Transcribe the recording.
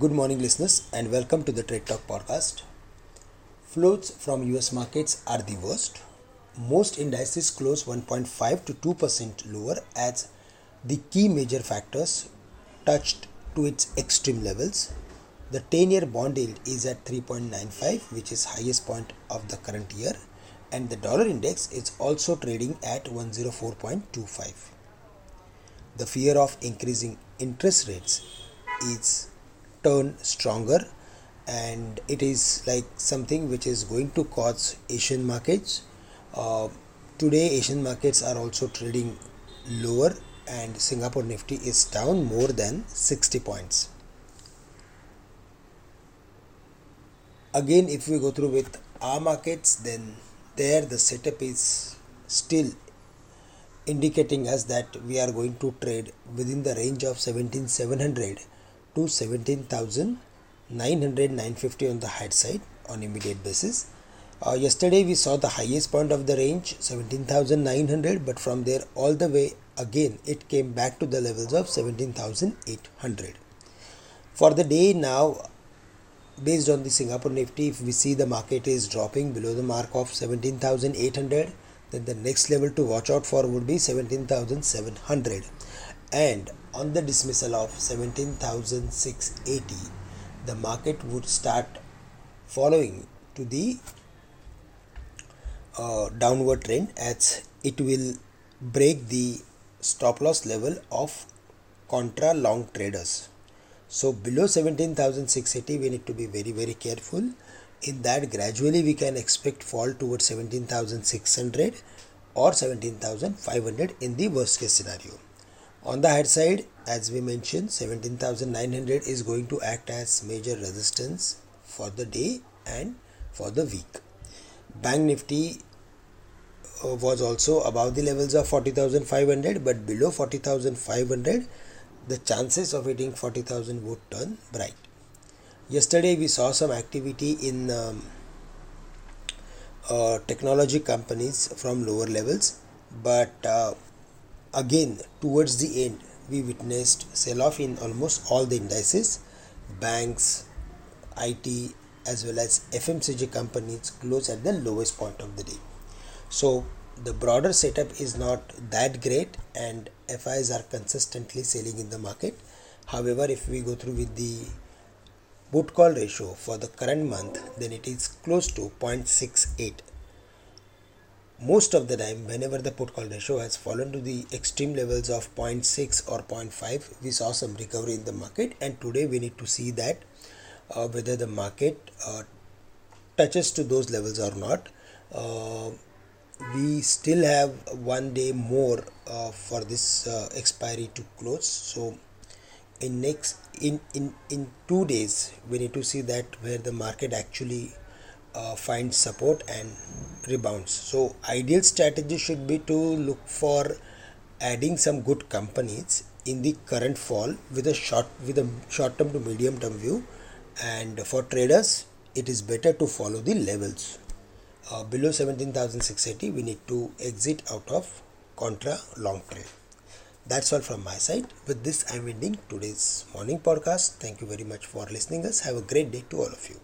Good morning, listeners, and welcome to the Trade Talk podcast. Floats from US markets are the worst. Most indices close 1.5 to 2% lower as the key major factors touched to its extreme levels. The 10 year bond yield is at 3.95, which is highest point of the current year, and the dollar index is also trading at 104.25. The fear of increasing interest rates is turned stronger and it is like something which is going to cause asian markets. Uh, today asian markets are also trading lower and singapore nifty is down more than 60 points. Again if we go through with our markets then there the setup is still indicating us that we are going to trade within the range of 17700 to 17900 on the high side on immediate basis. Uh, yesterday we saw the highest point of the range 17900 but from there all the way again it came back to the levels of 17800 for the day now based on the singapore nifty if we see the market is dropping below the mark of 17800 then the next level to watch out for would be 17700 and on the dismissal of 17680 the market would start following to the uh, downward trend as it will break the stop loss level of contra long traders. So below 17680 we need to be very very careful. In that gradually we can expect fall towards 17600 or 17500 in the worst case scenario on the higher side as we mentioned 17900 is going to act as major resistance for the day and for the week. Bank nifty uh, was also above the levels of 40500 but below 40500 the chances of hitting 40000 would turn bright. Yesterday we saw some activity in um, uh, technology companies from lower levels but uh, again towards the end we witnessed sell off in almost all the indices. Banks it as well as fmcg companies close at the lowest point of the day. So the broader setup is not that great and fis are consistently selling in the market. However if we go through with the put call ratio for the current month then it is close to 0.68 most of the time whenever the put call ratio has fallen to the extreme levels of 0.6 or 0.5 we saw some recovery in the market. And today we need to see that uh, whether the market uh, touches to those levels or not. Uh, we still have one day more uh, for this uh, expiry to close. So in next in in in two days we need to see that where the market actually uh, finds support and rebounds. So ideal strategy should be to look for adding some good companies in the current fall with a short with a short term to medium term view. And for traders it is better to follow the levels. Uh, below 17680 we need to exit out of contra long trade. That's all from my side. With this i'm ending today's morning podcast. Thank you very much for listening us. Have a great day to all of you